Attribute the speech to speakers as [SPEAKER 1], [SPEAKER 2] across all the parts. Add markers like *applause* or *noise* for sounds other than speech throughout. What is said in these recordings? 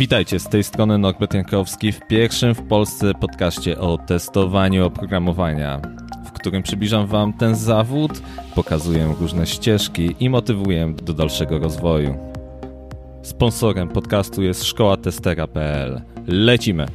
[SPEAKER 1] Witajcie, z tej strony Norbert Jankowski w pierwszym w Polsce podcaście o testowaniu oprogramowania, w którym przybliżam Wam ten zawód, pokazuję różne ścieżki i motywuję do dalszego rozwoju. Sponsorem podcastu jest szkoła testera.pl. Lecimy!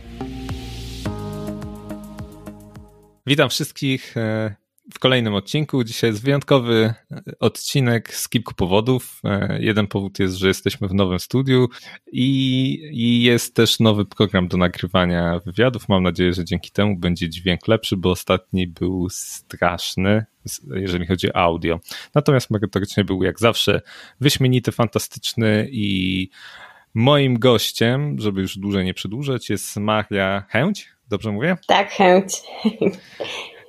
[SPEAKER 1] Witam wszystkich e, w kolejnym odcinku. Dzisiaj jest wyjątkowy e, odcinek z kilku powodów. E, jeden powód jest, że jesteśmy w nowym studiu i, i, jest też nowy program do nagrywania wywiadów. Mam nadzieję, że dzięki temu będzie dźwięk lepszy, bo ostatni był straszny, jeżeli chodzi o audio. Natomiast merytorycznie był jak zawsze wyśmienity, fantastyczny i moim gościem, żeby już dłużej nie przedłużać, jest Maria Chęć. Dobrze mówię?
[SPEAKER 2] Tak, Chęć.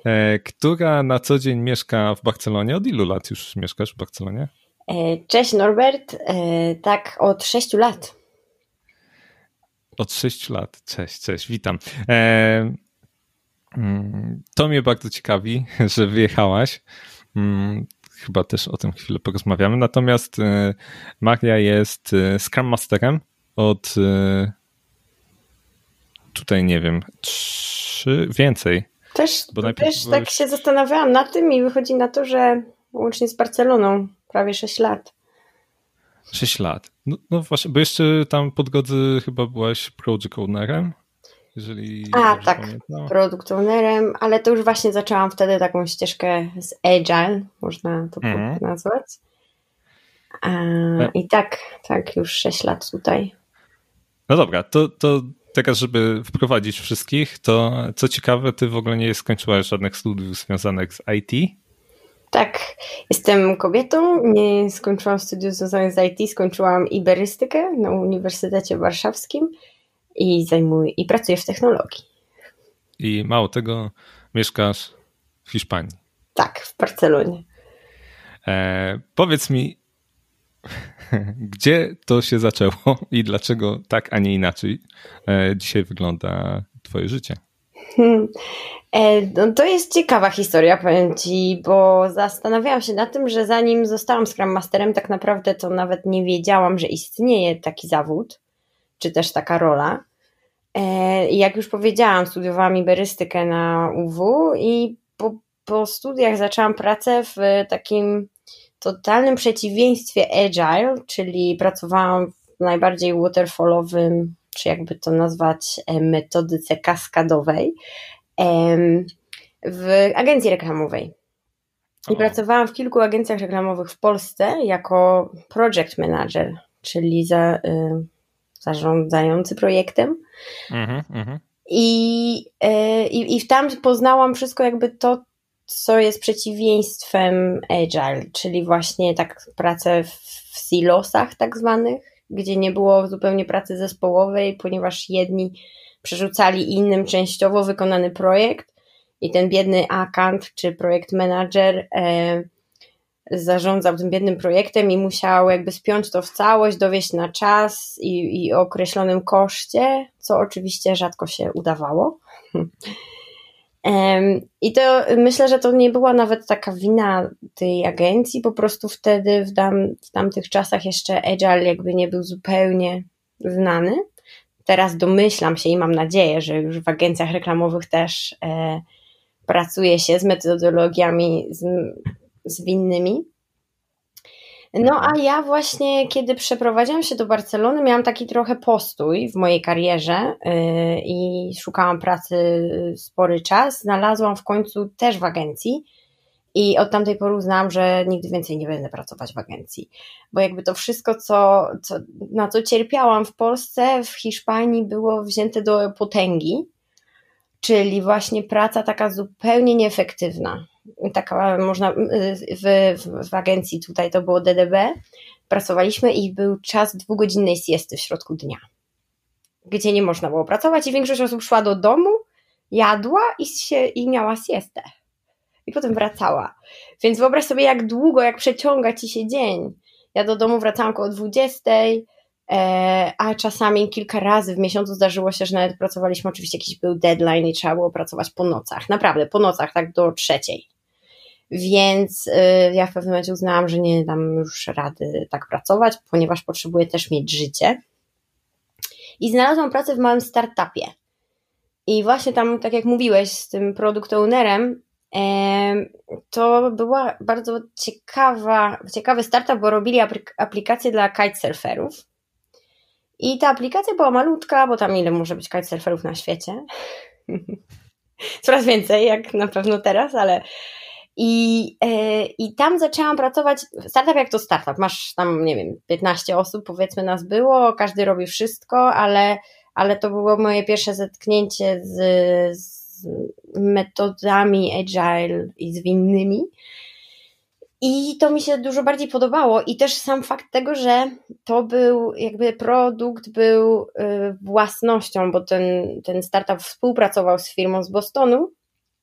[SPEAKER 1] E, która na co dzień mieszka w Barcelonie. Od ilu lat już mieszkasz w Barcelonie?
[SPEAKER 2] E, cześć Norbert, e, tak od sześciu lat.
[SPEAKER 1] Od sześciu lat, cześć, cześć, witam. Mm, to mnie bardzo ciekawi, *laughs* że wyjechałaś. Mm, chyba też o tym chwilę porozmawiamy. Natomiast Maria jest Scrum Masterem od tutaj nie wiem, trzy, więcej
[SPEAKER 2] też, też tak się zastanawiałam nad tym i wychodzi na to, że łącznie z Barceloną prawie 6 lat.
[SPEAKER 1] 6 lat. No, no, właśnie, bo jeszcze tam po drodze chyba byłaś project ownerem. Jeżeli
[SPEAKER 2] A, tak, pamiętam. product ownerem, ale to już właśnie zaczęłam wtedy taką ścieżkę z agile, można to mhm. nazwać. E, I tak, tak, już 6 lat tutaj.
[SPEAKER 1] No dobra, to, to teraz, żeby wprowadzić wszystkich, to co ciekawe, ty w ogóle nie skończyłaś żadnych studiów związanych z IT?
[SPEAKER 2] Tak, jestem kobietą, nie skończyłam studiów związanych z IT, skończyłam iberystykę na Uniwersytecie Warszawskim i zajmuję i pracuję w technologii.
[SPEAKER 1] I mało tego, mieszkasz w Hiszpanii.
[SPEAKER 2] Tak, w Barcelonie.
[SPEAKER 1] E, powiedz mi, *laughs* Gdzie to się zaczęło i dlaczego tak, a nie inaczej e, dzisiaj wygląda Twoje życie?
[SPEAKER 2] Hmm. E, no to jest ciekawa historia, powiem Ci, bo zastanawiałam się nad tym, że zanim zostałam Scrum Masterem, tak naprawdę to nawet nie wiedziałam, że istnieje taki zawód, czy też taka rola. E, jak już powiedziałam, studiowałam iberystykę na UW i po, po studiach zaczęłam pracę w takim totalnym przeciwieństwie agile, czyli pracowałam w najbardziej waterfallowym, czy jakby to nazwać, e, metodyce kaskadowej w agencji reklamowej. I pracowałam w kilku agencjach reklamowych w Polsce jako project manager, czyli za, y, zarządzający projektem. Mm -hmm. I, y, i, I tam poznałam wszystko jakby to, co jest przeciwieństwem agile, czyli właśnie tak pracę w silosach tak zwanych, gdzie nie było zupełnie pracy zespołowej, ponieważ jedni przerzucali innym częściowo wykonany projekt i ten biedny akant czy projekt manager e, zarządzał tym biednym projektem i musiał jakby spiąć to w całość, dowieść na czas i, i określonym koszcie, co oczywiście rzadko się udawało. *laughs* I to myślę, że to nie była nawet taka wina tej agencji, po prostu wtedy w, tam, w tamtych czasach jeszcze Agile jakby nie był zupełnie znany. Teraz domyślam się i mam nadzieję, że już w agencjach reklamowych też e, pracuje się z metodologiami z, zwinnymi. No a ja właśnie, kiedy przeprowadziłam się do Barcelony, miałam taki trochę postój w mojej karierze yy, i szukałam pracy spory czas. Znalazłam w końcu też w agencji i od tamtej pory uznałam, że nigdy więcej nie będę pracować w agencji. Bo jakby to wszystko, co, co, na co cierpiałam w Polsce, w Hiszpanii było wzięte do potęgi, czyli właśnie praca taka zupełnie nieefektywna taka można, w, w, w agencji tutaj to było DDB, pracowaliśmy i był czas dwugodzinnej siesty w środku dnia, gdzie nie można było pracować i większość osób szła do domu, jadła i, się, i miała siestę. I potem wracała. Więc wyobraź sobie, jak długo, jak przeciąga ci się dzień. Ja do domu wracałam około 20, e, a czasami kilka razy w miesiącu zdarzyło się, że nawet pracowaliśmy, oczywiście jakiś był deadline i trzeba było pracować po nocach. Naprawdę, po nocach, tak do trzeciej. Więc y, ja w pewnym momencie uznałam, że nie dam już rady tak pracować, ponieważ potrzebuję też mieć życie. i znalazłam pracę w małym startupie. I właśnie tam, tak jak mówiłeś, z tym product ownerem, to była bardzo ciekawa, ciekawy startup, bo robili aplikację dla kitesurferów. I ta aplikacja była malutka, bo tam ile może być kitesurferów na świecie? *laughs* Coraz więcej, jak na pewno teraz, ale i, e, I tam zaczęłam pracować. Startup jak to startup, masz tam, nie wiem, 15 osób, powiedzmy, nas było, każdy robi wszystko, ale, ale to było moje pierwsze zetknięcie z, z metodami agile i zwinnymi. I to mi się dużo bardziej podobało, i też sam fakt tego, że to był jakby produkt, był y, własnością, bo ten, ten startup współpracował z firmą z Bostonu,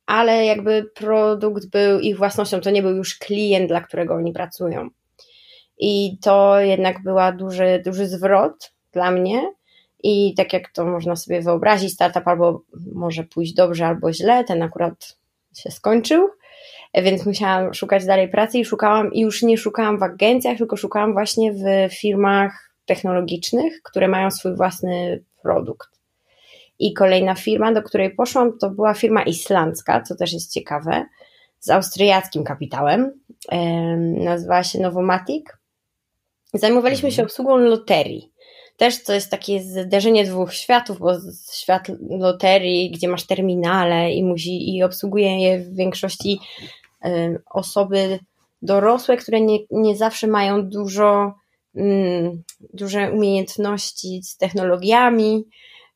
[SPEAKER 2] ale jakby produkt był ich własnością, to nie był już klient, dla którego oni pracują. I to jednak była duży, duży zwrot dla mnie. I tak jak to można sobie wyobrazić, startup albo może pójść dobrze, albo źle, ten akurat się skończył, więc musiałam szukać dalej pracy i szukałam, i już nie szukałam w agencjach, tylko szukałam właśnie w firmach technologicznych, które mają swój własny produkt. I kolejna firma, do której poszłam, to była firma islandzka, co też jest ciekawe, z austriackim kapitałem. Nazywała się Novomatic. Zajmowaliśmy się mhm. obsługą loterii. Też to jest takie zderzenie dwóch światów, bo świat loterii, gdzie masz terminale i musi i obsługuje je w większości osoby dorosłe, które nie, nie zawsze mają dużo, mm, duże umiejętności z technologiami,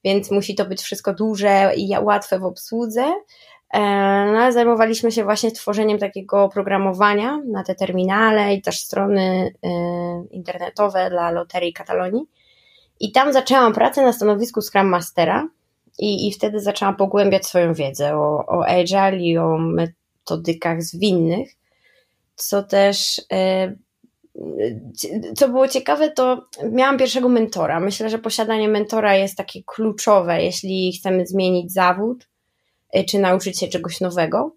[SPEAKER 2] więc musi to być wszystko duże i łatwe w obsłudze. E, no, ale zajmowaliśmy się właśnie tworzeniem takiego oprogramowania na te terminale i też strony e, internetowe dla Loterii Katalonii. I tam zaczęłam pracę na stanowisku Scrum Mastera i, i wtedy zaczęłam pogłębiać swoją wiedzę o, o Agile i o metodykach zwinnych, co też e, co było ciekawe, to miałam pierwszego mentora. Myślę, że posiadanie mentora jest takie kluczowe, jeśli chcemy zmienić zawód y, czy nauczyć się czegoś nowego.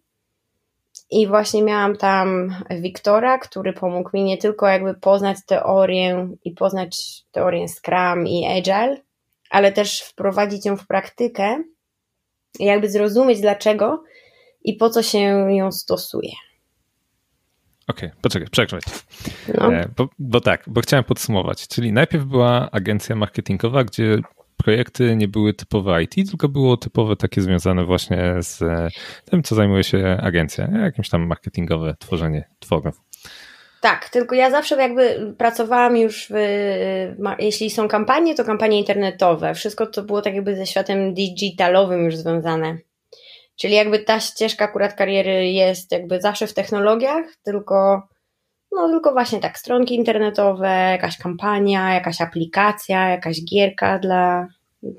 [SPEAKER 2] I właśnie miałam tam Wiktora, który pomógł mi nie tylko jakby poznać teorię i poznać teorię Scrum i Agile, ale też wprowadzić ją w praktykę jakby zrozumieć dlaczego i po co się ją stosuje.
[SPEAKER 1] Okej, okay, poczekaj, przekroć. No. E, bo, bo, tak, bo chciałem podsumować. Czyli najpierw była agencja marketingowa, gdzie projekty nie były typowe IT, tylko było typowe takie związane właśnie z e, tym, co zajmuje się agencja, jakimś tam marketingowe tworzenie tworów.
[SPEAKER 2] Tak, tylko ja zawsze jakby pracowałam już, w, jeśli są kampanie, to kampanie internetowe. Wszystko to było tak jakby ze światem digitalowym już związane. Czyli jakby ta ścieżka akurat kariery jest jakby zawsze w technologiach, tylko no tylko właśnie tak, stronki internetowe, jakaś kampania, jakaś aplikacja, jakaś gierka dla,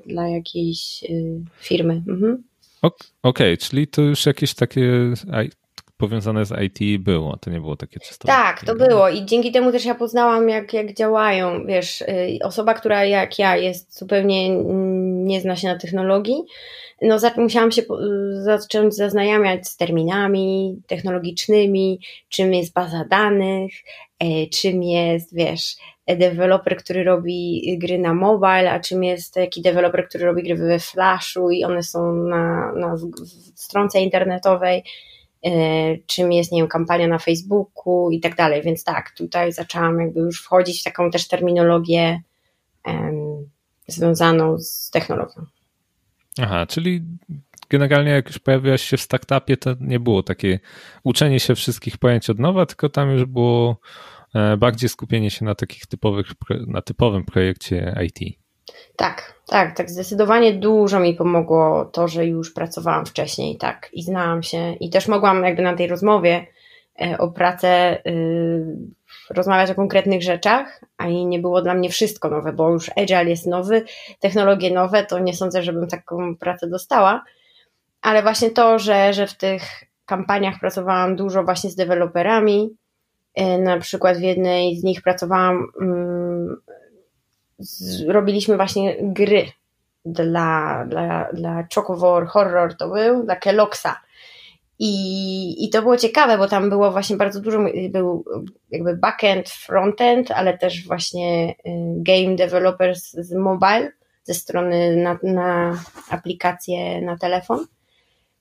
[SPEAKER 2] dla jakiejś y, firmy. Mhm.
[SPEAKER 1] Okej, okay, czyli to już jakieś takie powiązane z IT było, to nie było takie czysto.
[SPEAKER 2] Tak, to było. I dzięki temu też ja poznałam, jak, jak działają, wiesz, y, osoba, która jak ja jest zupełnie nie zna się na technologii, no musiałam się zacząć zaznajamiać z terminami technologicznymi, czym jest baza danych, e, czym jest, wiesz, deweloper, który robi gry na mobile, a czym jest taki deweloper, który robi gry we Flashu i one są na, na stronce internetowej, e, czym jest, nie wiem, kampania na Facebooku i tak dalej. Więc tak, tutaj zaczęłam jakby już wchodzić w taką też terminologię um, związaną z technologią.
[SPEAKER 1] Aha, czyli generalnie jak już pojawiłaś się w startupie, to nie było takie uczenie się wszystkich pojęć od nowa, tylko tam już było e, bardziej skupienie się na takich typowych, na typowym projekcie IT.
[SPEAKER 2] Tak, tak, tak. Zdecydowanie dużo mi pomogło to, że już pracowałam wcześniej, tak, i znałam się, i też mogłam jakby na tej rozmowie e, o pracę y, rozmawiać o konkretnych rzeczach, a nie było dla mnie wszystko nowe, bo już Agile jest nowy, technologie nowe, to nie sądzę, żebym taką pracę dostała, ale właśnie to, że, że w tych kampaniach pracowałam dużo właśnie z deweloperami, e, na przykład w jednej z nich pracowałam, mm, robiliśmy właśnie gry dla, dla, dla Chocowar Horror to był, dla Kelloggsa i, I to było ciekawe, bo tam było właśnie bardzo dużo, był jakby backend, frontend, ale też właśnie y, game developers z mobile ze strony na, na aplikację na telefon.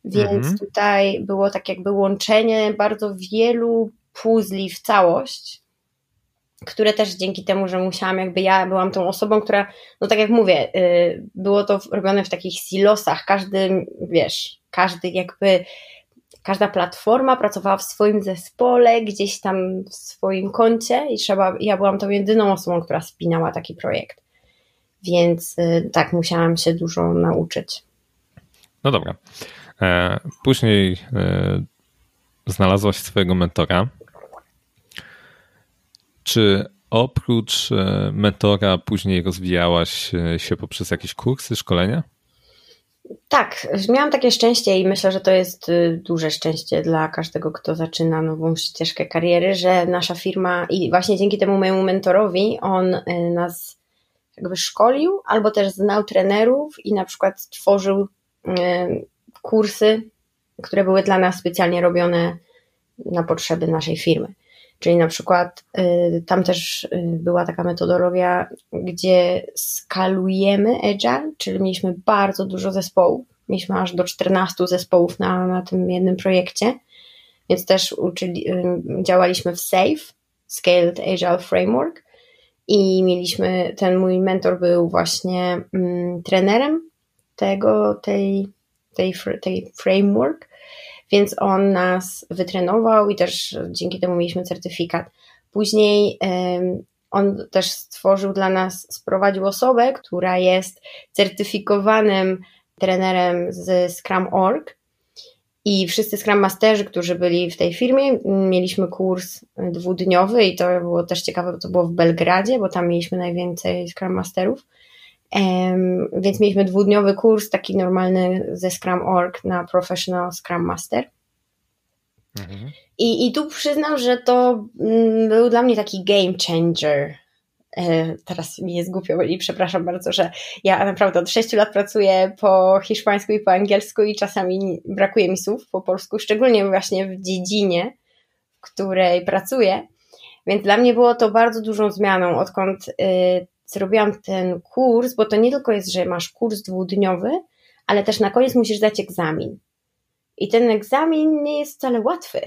[SPEAKER 2] Więc mhm. tutaj było tak jakby łączenie bardzo wielu puzli w całość, które też dzięki temu, że musiałam, jakby ja byłam tą osobą, która, no tak jak mówię, yy, było to robione w takich silosach, każdy, wiesz, każdy jakby, każda platforma pracowała w swoim zespole, gdzieś tam w swoim koncie i trzeba, ja byłam tą jedyną osobą, która spinała taki projekt. Więc yy, tak, musiałam się dużo nauczyć.
[SPEAKER 1] No dobra. E, później e, znalazłaś swojego mentora. Czy oprócz e, mentora później rozwijałaś się poprzez jakieś kursy, szkolenia?
[SPEAKER 2] Tak, miałam takie szczęście i myślę, że to jest duże szczęście dla każdego, kto zaczyna nową ścieżkę kariery, że nasza firma i właśnie dzięki temu mojemu mentorowi on nas jakby szkolił albo też znał trenerów i na przykład tworzył kursy, które były dla nas specjalnie robione na potrzeby naszej firmy. Czyli na przykład y, tam też y, była taka metodologia, gdzie skalujemy Agile, czyli mieliśmy bardzo dużo zespołów. Mieliśmy aż do 14 zespołów na, na tym jednym projekcie, więc też uczyli, y, działaliśmy w SAFE, Scaled Agile Framework i mieliśmy, ten mój mentor był właśnie mm, trenerem tego, tej tej, tej framework, więc on nas wytrenował i też dzięki temu mieliśmy certyfikat. Później on też stworzył dla nas, sprowadził osobę, która jest certyfikowanym trenerem z Scrum.org i wszyscy Scrum Masterzy, którzy byli w tej firmie, mieliśmy kurs dwudniowy i to było też ciekawe, bo to było w Belgradzie, bo tam mieliśmy najwięcej Scrum Masterów więc mieliśmy dwudniowy kurs, taki normalny ze Scrum.org na Professional Scrum Master. Mhm. I, I tu przyznam, że to mm, był dla mnie taki game changer. E, teraz mi jest głupio i przepraszam bardzo, że ja naprawdę od 6 lat pracuję po hiszpańsku i po angielsku i czasami brakuje mi słów po polsku, szczególnie właśnie w dziedzinie, w której pracuję. Więc dla mnie było to bardzo dużą zmianą, odkąd y, zrobiłam ten kurs, bo to nie tylko jest, że masz kurs dwudniowy, ale też na koniec musisz dać egzamin. I ten egzamin nie jest wcale łatwy.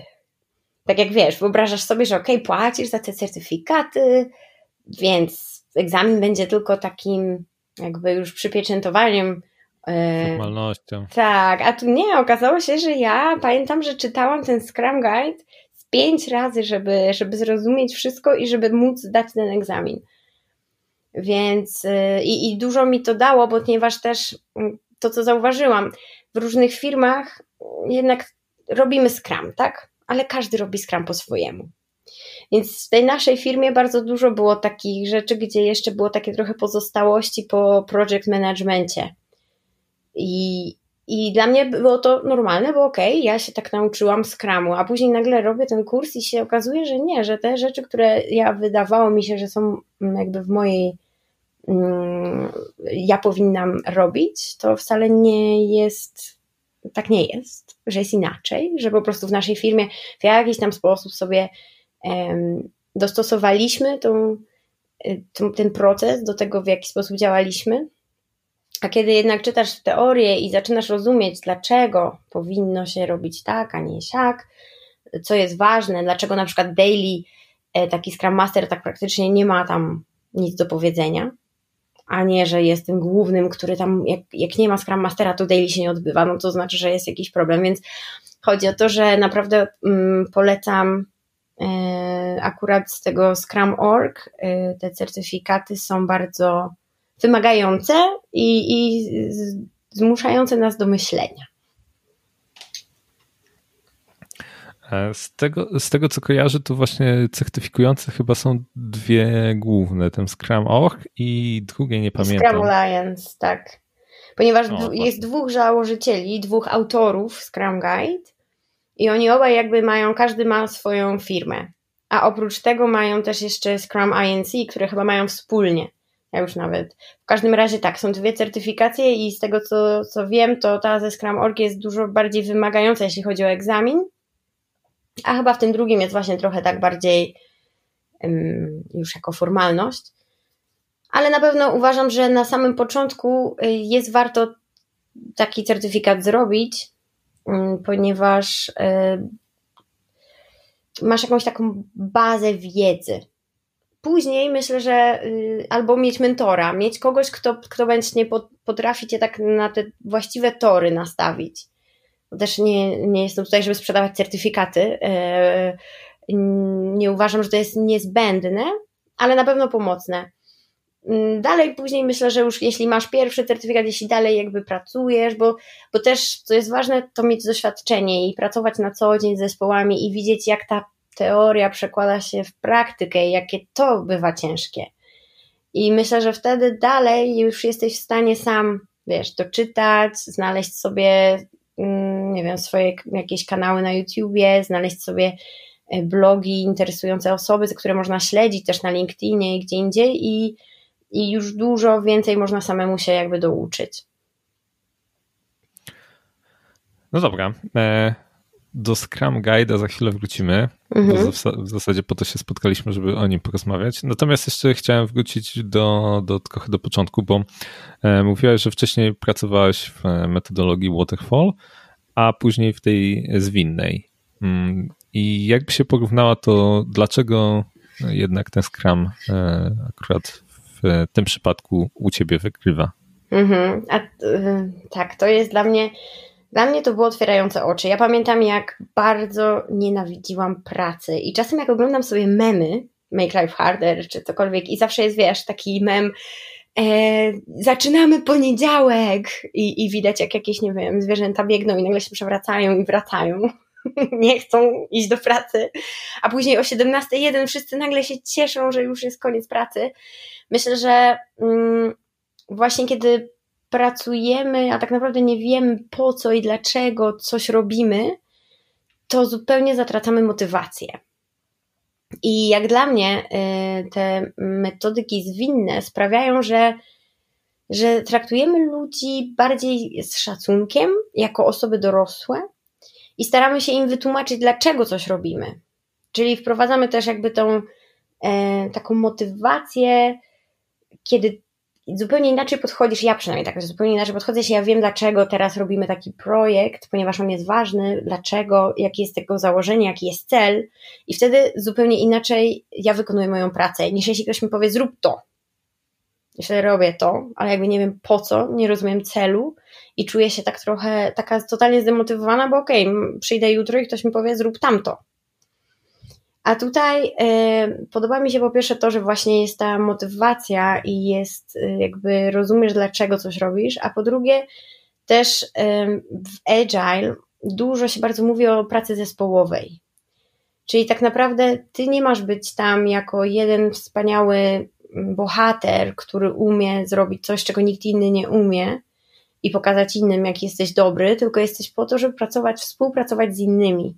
[SPEAKER 2] Tak jak wiesz, wyobrażasz sobie, że ok, płacisz za te certyfikaty, więc egzamin będzie tylko takim jakby już przypieczętowaniem.
[SPEAKER 1] E, Formalnością.
[SPEAKER 2] Tak, a tu nie, okazało się, że ja pamiętam, że czytałam ten Scrum Guide z pięć razy, żeby, żeby zrozumieć wszystko i żeby móc zdać ten egzamin. Więc y, i, i dużo mi to dało, ponieważ też mm, to, co zauważyłam, w różnych firmach jednak robimy Scrum, tak? Ale każdy robi Scrum po swojemu. Więc w tej naszej firmie bardzo dużo było takich rzeczy, gdzie jeszcze było takie trochę pozostałości po project managemencie. I, i dla mnie było to normalne, bo okej, okay, ja się tak nauczyłam Scrumu, a później nagle robię ten kurs i się okazuje, że nie, że te rzeczy, które ja wydawało mi się, że są mm, jakby w mojej Mm, ja powinnam robić, to wcale nie jest, tak nie jest, że jest inaczej, że po prostu w naszej firmie w jakiś tam sposób sobie dostosowaliśmy y, tą, ten proces do tego, w jaki sposób działaliśmy. A kiedy jednak czytasz teorię i zaczynasz rozumieć, dlaczego powinno się robić tak, a nie siak, co jest ważne, dlaczego na przykład daily e, taki Scrum Master tak praktycznie nie ma tam nic do powiedzenia, a nie, że jest tym głównym, który tam, jak, jak nie ma Scrum Mastera, to daily się nie odbywa, no to znaczy, że jest jakiś problem, więc chodzi o to, że naprawdę mm, polecam e, akurat z tego Scrum.org, e, te certyfikaty są bardzo wymagające i, i zmuszające nas do myślenia.
[SPEAKER 1] E, z tego, z tego co kojarzę, to właśnie certyfikujące chyba są dwie główne, ten Scrum.org i drugie nie pamiętam.
[SPEAKER 2] Scrum Alliance, tak. Ponieważ o, jest dwóch założycieli, dwóch autorów Scrum Guide i oni obaj jakby mają, każdy ma swoją firmę. A oprócz tego mają też jeszcze Scrum INC, które chyba mają wspólnie. Ja już nawet. W każdym razie tak, są dwie certyfikacje i z tego co, co wiem, to ta ze Scrum.org jest dużo bardziej wymagająca, jeśli chodzi o egzamin a chyba w tym drugim jest właśnie trochę tak bardziej um, już jako formalność. ale na pewno uważam, że na samym początku y, jest warto taki certyfikat zrobić, mm, ponieważ y, masz jakąś taką bazę wiedzy. Później myślę, że y, albo mieć mentora, mieć kogoś, kto, kto będzie potrafi cię tak na te właściwe tory nastawić. Też nie, nie jestem tutaj, żeby sprzedawać certyfikaty. Nie uważam, że to jest niezbędne, ale na pewno pomocne. Mm, dalej później myślę, że już jeśli masz pierwszy certyfikat, jeśli dalej jakby pracujesz, bo, bo też co jest ważne, to mieć doświadczenie i pracować na co dzień z zespołami i widzieć, jak ta teoria przekłada się w praktykę i jakie to bywa ciężkie. I myślę, że wtedy dalej już jesteś w stanie sam, wiesz, doczytać, znaleźć sobie, mm, nie wiem, swoje jakieś kanały na YouTubie, znaleźć sobie e, blogi interesujące osoby, które można śledzić też na LinkedInie i gdzie indziej i i już dużo więcej można samemu się jakby douczyć.
[SPEAKER 1] No dobra. E, do Scrum Guide'a za chwilę wrócimy. Mhm. W zasadzie po to się spotkaliśmy, żeby o nim porozmawiać. Natomiast jeszcze chciałem wrócić do, do trochę do początku, bo e, mówiłaś, że wcześniej pracowałaś w metodologii Waterfall, a później w tej zwinnej. Mm, I jakby się porównała, to dlaczego jednak ten Scrum e, akurat w tym przypadku u ciebie wykrywa.
[SPEAKER 2] Mhm. A, y, tak, to jest dla mnie. Dla mnie to było otwierające oczy. Ja pamiętam, jak bardzo nienawidziłam pracy. I czasem, jak oglądam sobie memy, Make Life Harder, czy cokolwiek, i zawsze jest, wiesz, taki mem. E, zaczynamy poniedziałek i, i widać, jak jakieś, nie wiem, zwierzęta biegną i nagle się przewracają i wracają. *laughs* nie chcą iść do pracy, a później o 17.01 wszyscy nagle się cieszą, że już jest koniec pracy. Myślę, że mm, właśnie kiedy pracujemy, a tak naprawdę nie wiemy po co i dlaczego coś robimy, to zupełnie zatracamy motywację. I jak dla mnie y, te metodyki zwinne sprawiają, że, że traktujemy ludzi bardziej z szacunkiem, jako osoby dorosłe i staramy się im wytłumaczyć, dlaczego coś robimy. Czyli wprowadzamy też jakby tą e, taką motywację, kiedy zupełnie inaczej podchodzisz, ja przynajmniej tak, zupełnie inaczej podchodzę się, ja wiem dlaczego teraz robimy taki projekt, ponieważ on jest ważny, dlaczego, jakie jest tego założenie, jaki jest cel i wtedy zupełnie inaczej ja wykonuję moją pracę, niż jeśli ktoś mi powie zrób to. Jeśli robię to, ale jakby nie wiem po co, nie rozumiem celu i czuję się tak trochę, taka totalnie zdemotywowana, bo okej, okay, przyjdę jutro i ktoś mi powie zrób tamto. A tutaj y, podoba mi się po pierwsze to, że właśnie jest ta motywacja i jest y, jakby rozumiesz, dlaczego coś robisz, a po drugie też y, w Agile dużo się bardzo mówi o pracy zespołowej. Czyli tak naprawdę ty nie masz być tam jako jeden wspaniały bohater, który umie zrobić coś, czego nikt inny nie umie i pokazać innym, jak jesteś dobry, tylko jesteś po to, żeby pracować, współpracować z innymi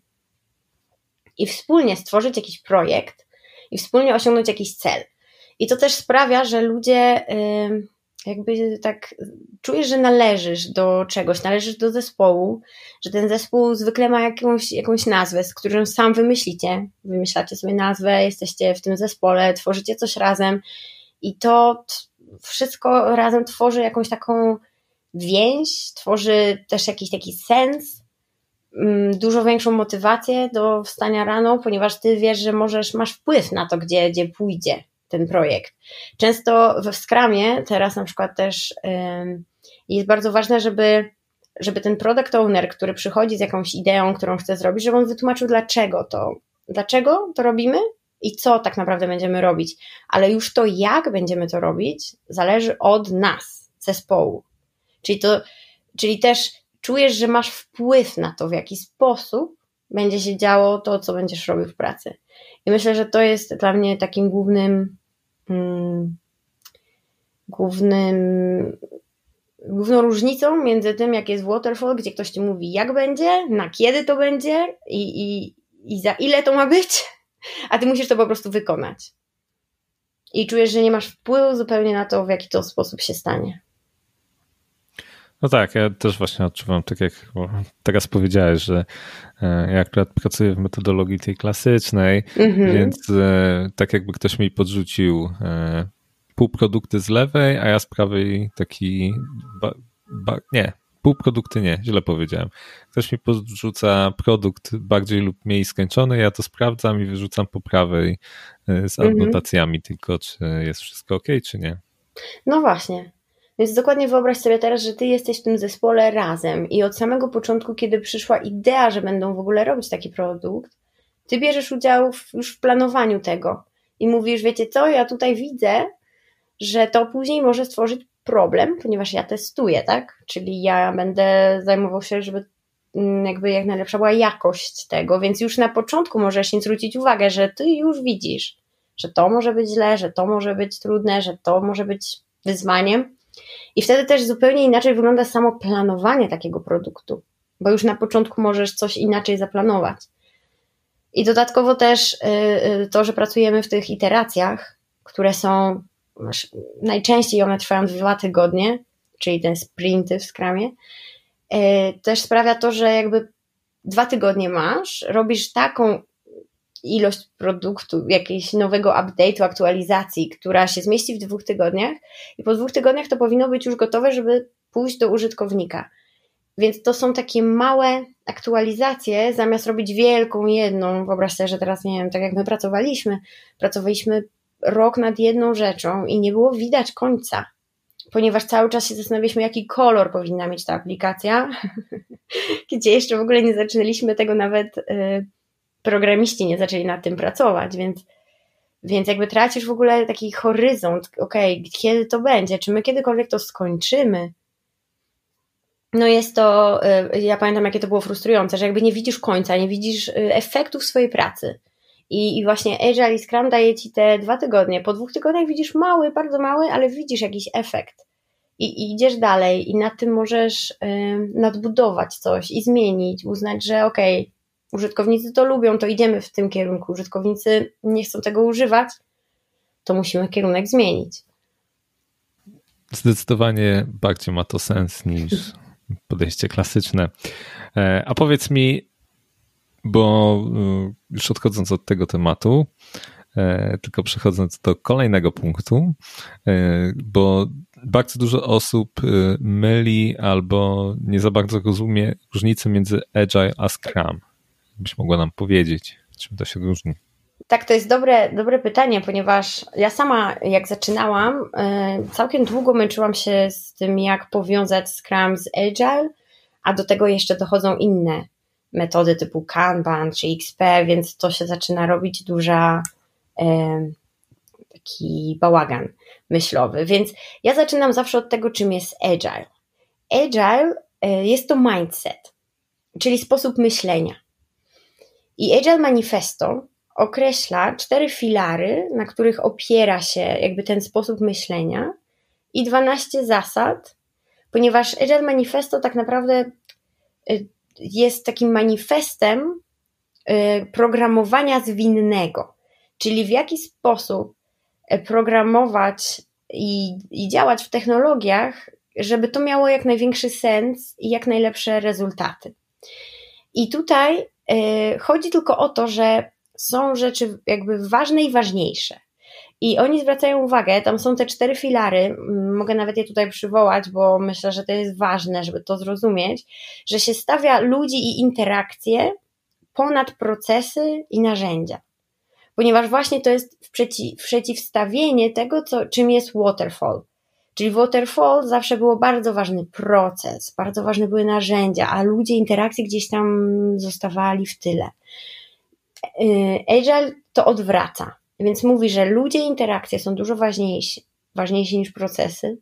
[SPEAKER 2] i wspólnie stworzyć jakiś projekt i wspólnie osiągnąć jakiś cel. I to też sprawia, że ludzie jakby tak czujesz, że należysz do czegoś, należysz do zespołu, że ten zespół zwykle ma jakąś, jakąś nazwę, z którą sam wymyślicie. Wymyślacie sobie nazwę, jesteście w tym zespole, tworzycie coś razem i to wszystko razem tworzy jakąś taką więź, tworzy też jakiś taki sens dużo większą motywację do wstania rano, ponieważ ty wiesz, że możesz, masz wpływ na to, gdzie, gdzie pójdzie ten projekt. Często we Scrumie, teraz na przykład też jest bardzo ważne, żeby, żeby ten product owner, który przychodzi z jakąś ideą, którą chce zrobić, żeby on wytłumaczył, dlaczego to, dlaczego to robimy i co tak naprawdę będziemy robić. Ale już to, jak będziemy to robić, zależy od nas, zespołu. Czyli to, czyli też czujesz, że masz wpływ na to, w jaki sposób będzie się działo to, co będziesz robił w pracy. I myślę, że to jest dla mnie takim głównym, mm, głównym, główną różnicą między tym, jak jest waterfall, gdzie ktoś ci mówi, jak będzie, na kiedy to będzie i, i, i za ile to ma być, *laughs* a ty musisz to po prostu wykonać. I czujesz, że nie masz wpływu zupełnie na to, w jaki to sposób się stanie.
[SPEAKER 1] No tak, ja też właśnie odczuwam, tak jak teraz powiedziałeś, że e, ja akurat pracuję w metodologii tej klasycznej, -hmm. więc e, tak jakby ktoś mi podrzucił e, półprodukty z lewej, a ja z prawej taki, ba, ba, nie, półprodukty nie, źle powiedziałem. Ktoś mi podrzuca produkt bardziej lub mniej skończony, ja to sprawdzam i wyrzucam po prawej z mhm. adnotacjami, tylko czy jest wszystko ok, czy nie.
[SPEAKER 2] No właśnie. Więc dokładnie wyobraź sobie teraz, że ty jesteś w tym zespole razem i od samego początku, kiedy przyszła idea, że będą w ogóle robić taki produkt, ty bierzesz udział w, już w planowaniu tego i mówisz, wiecie co, ja tutaj widzę, że to później może stworzyć problem, ponieważ ja testuję, tak? Czyli ja będę zajmował się, żeby mm, jakby jak najlepsza była jakość tego, więc już na początku możesz im zwrócić uwagę, że ty już widzisz, że to może być źle, że to może być trudne, że to może być wyzwaniem. I wtedy też zupełnie inaczej wygląda samo planowanie takiego produktu, bo już na początku możesz coś inaczej zaplanować. I dodatkowo też y, y, to, że pracujemy w tych iteracjach, które są najczęściej one trwają dwa tygodnie, czyli ten sprinty w skramie, y, też sprawia to, że jakby dwa tygodnie masz, robisz taką ilość produktu, jakiegoś nowego update'u, aktualizacji, która się zmieści w dwóch tygodniach i po dwóch tygodniach to powinno być już gotowe, żeby pójść do użytkownika. Więc to są takie małe aktualizacje, zamiast robić wielką jedną. Wyobraź sobie, że teraz, nie wiem, tak jak my pracowaliśmy, pracowaliśmy rok nad jedną rzeczą i nie było widać końca, ponieważ cały czas się zastanawialiśmy, jaki kolor powinna mieć ta aplikacja, *laughs* gdzie jeszcze w ogóle nie zaczynaliśmy tego nawet. Y, programiści nie zaczęli nad tym pracować, więc, więc jakby tracisz w ogóle taki horyzont, okej, okay, kiedy to będzie, czy my kiedykolwiek to skończymy. No jest to, y, ja pamiętam jakie to było frustrujące, że jakby nie widzisz końca, nie widzisz y, efektów swojej pracy. I, I właśnie Agile i Scrum daje ci te dwa tygodnie. Po dwóch tygodniach widzisz mały, bardzo mały, ale widzisz jakiś efekt. I, i idziesz dalej i nad tym możesz y, nadbudować coś i zmienić, uznać, że okej, okay, użytkownicy to lubią, to idziemy w tym kierunku. Użytkownicy nie chcą tego używać, to musimy kierunek zmienić.
[SPEAKER 1] Zdecydowanie bardziej ma to sens niż podejście klasyczne. E, a powiedz mi, bo e, już odchodząc od tego tematu, e, tylko przechodząc do kolejnego punktu, bo bardzo dużo osób myli albo nie za bardzo rozumie różnicę między Agile a Scrum byś mogła nam powiedzieć, czym to się różni?
[SPEAKER 2] Tak, to jest dobre, dobre pytanie, ponieważ ja sama, jak zaczynałam, y, całkiem długo męczyłam się z tym, jak powiązać Scrum z Agile, a do tego jeszcze dochodzą inne metody typu Kanban czy XP, więc to się zaczyna robić duża y, taki bałagan myślowy. Więc ja zaczynam zawsze od tego, czym jest Agile. Agile y, jest to mindset, czyli sposób myślenia. I Agile Manifesto określa cztery filary, na których opiera się jakby ten sposób myślenia i 12 zasad, ponieważ Agile Manifesto tak naprawdę y, jest takim manifestem y, programowania zwinnego, czyli w jaki sposób y, programować i, i działać w technologiach, żeby to miało jak największy sens i jak najlepsze rezultaty. I tutaj chodzi tylko o to, że są rzeczy jakby ważne i ważniejsze. I oni zwracają uwagę, tam są te cztery filary, mogę nawet je tutaj przywołać, bo myślę, że to jest ważne, żeby to zrozumieć, że się stawia ludzi i interakcje ponad procesy i narzędzia. Ponieważ właśnie to jest przeciw, przeciwstawienie tego, co, czym jest waterfall. Czyli waterfall zawsze było bardzo ważny proces, bardzo ważne były narzędzia, a ludzie interakcje gdzieś tam zostawali w tyle. Y, Agile to odwraca, więc mówi, że ludzie interakcje są dużo ważniejsi, ważniejsi niż procesy.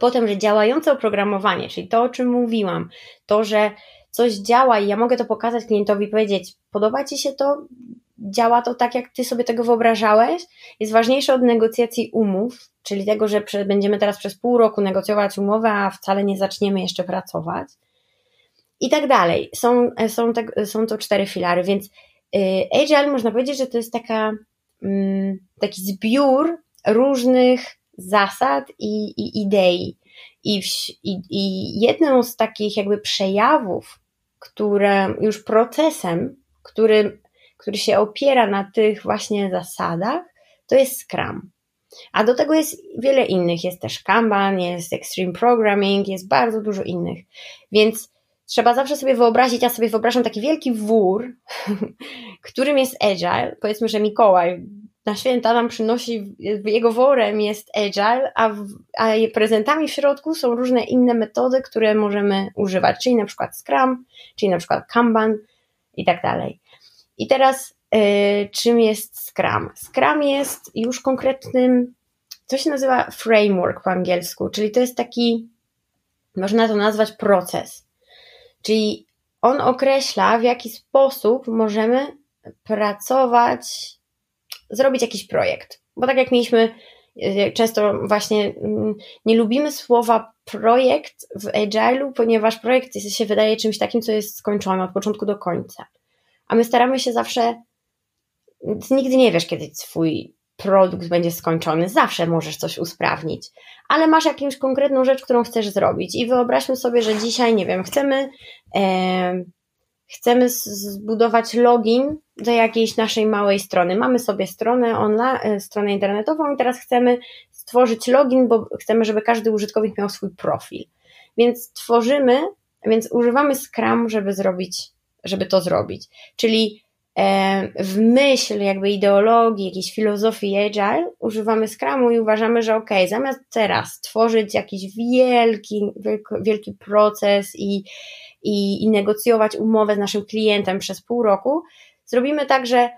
[SPEAKER 2] Potem, że działające oprogramowanie, czyli to, o czym mówiłam, to, że coś działa i ja mogę to pokazać klientowi powiedzieć, podoba Ci się to, działa to tak, jak ty sobie tego wyobrażałeś, jest ważniejsze od negocjacji umów, czyli tego, że będziemy teraz przez pół roku negocjować umowę, a wcale nie zaczniemy jeszcze pracować. I tak dalej. Są, są, te, są to cztery filary, więc y, Agile można powiedzieć, że to jest taka, mm, taki zbiór różnych zasad i, i idei. I, w, i, I jedną z takich jakby przejawów, które już procesem, który który się opiera na tych właśnie zasadach, to jest Scrum. A do tego jest wiele innych. Jest też Kanban, jest Extreme Programming, jest bardzo dużo innych. Więc trzeba zawsze sobie wyobrazić, ja sobie wyobrażam taki wielki wór, *laughs* którym jest Agile. Powiedzmy, że Mikołaj na święta nam przynosi, jego worem jest Agile, a, w, a prezentami w środku są różne inne metody, które możemy używać, czyli na przykład Scrum, czyli na przykład Kanban i tak dalej. I teraz y, czym jest Scrum? Scrum jest już konkretnym, co się nazywa framework po angielsku, czyli to jest taki, można to nazwać proces. Czyli on określa, w jaki sposób możemy pracować zrobić jakiś projekt. Bo tak jak mieliśmy, y, często właśnie mm, nie lubimy słowa projekt w Agile'u, ponieważ projekt się wydaje czymś takim, co jest skończone od początku do końca. A my staramy się zawsze, ty nigdy nie wiesz, kiedy swój produkt będzie skończony, zawsze możesz coś usprawnić, ale masz jakąś konkretną rzecz, którą chcesz zrobić i wyobraźmy sobie, że dzisiaj, nie wiem, chcemy e, chcemy zbudować login do jakiejś naszej małej strony. Mamy sobie stronę online, stronę internetową i teraz chcemy stworzyć login, bo chcemy, żeby każdy użytkownik miał swój profil. Więc tworzymy, więc używamy Scrum, żeby zrobić, żeby to zrobić. Czyli w myśl jakby ideologii, jakiejś filozofii agile używamy Scrumu i uważamy, że ok, zamiast teraz tworzyć jakiś wielki, wielki, proces i i, i negocjować umowę z naszym klientem przez pół roku, zrobimy tak, że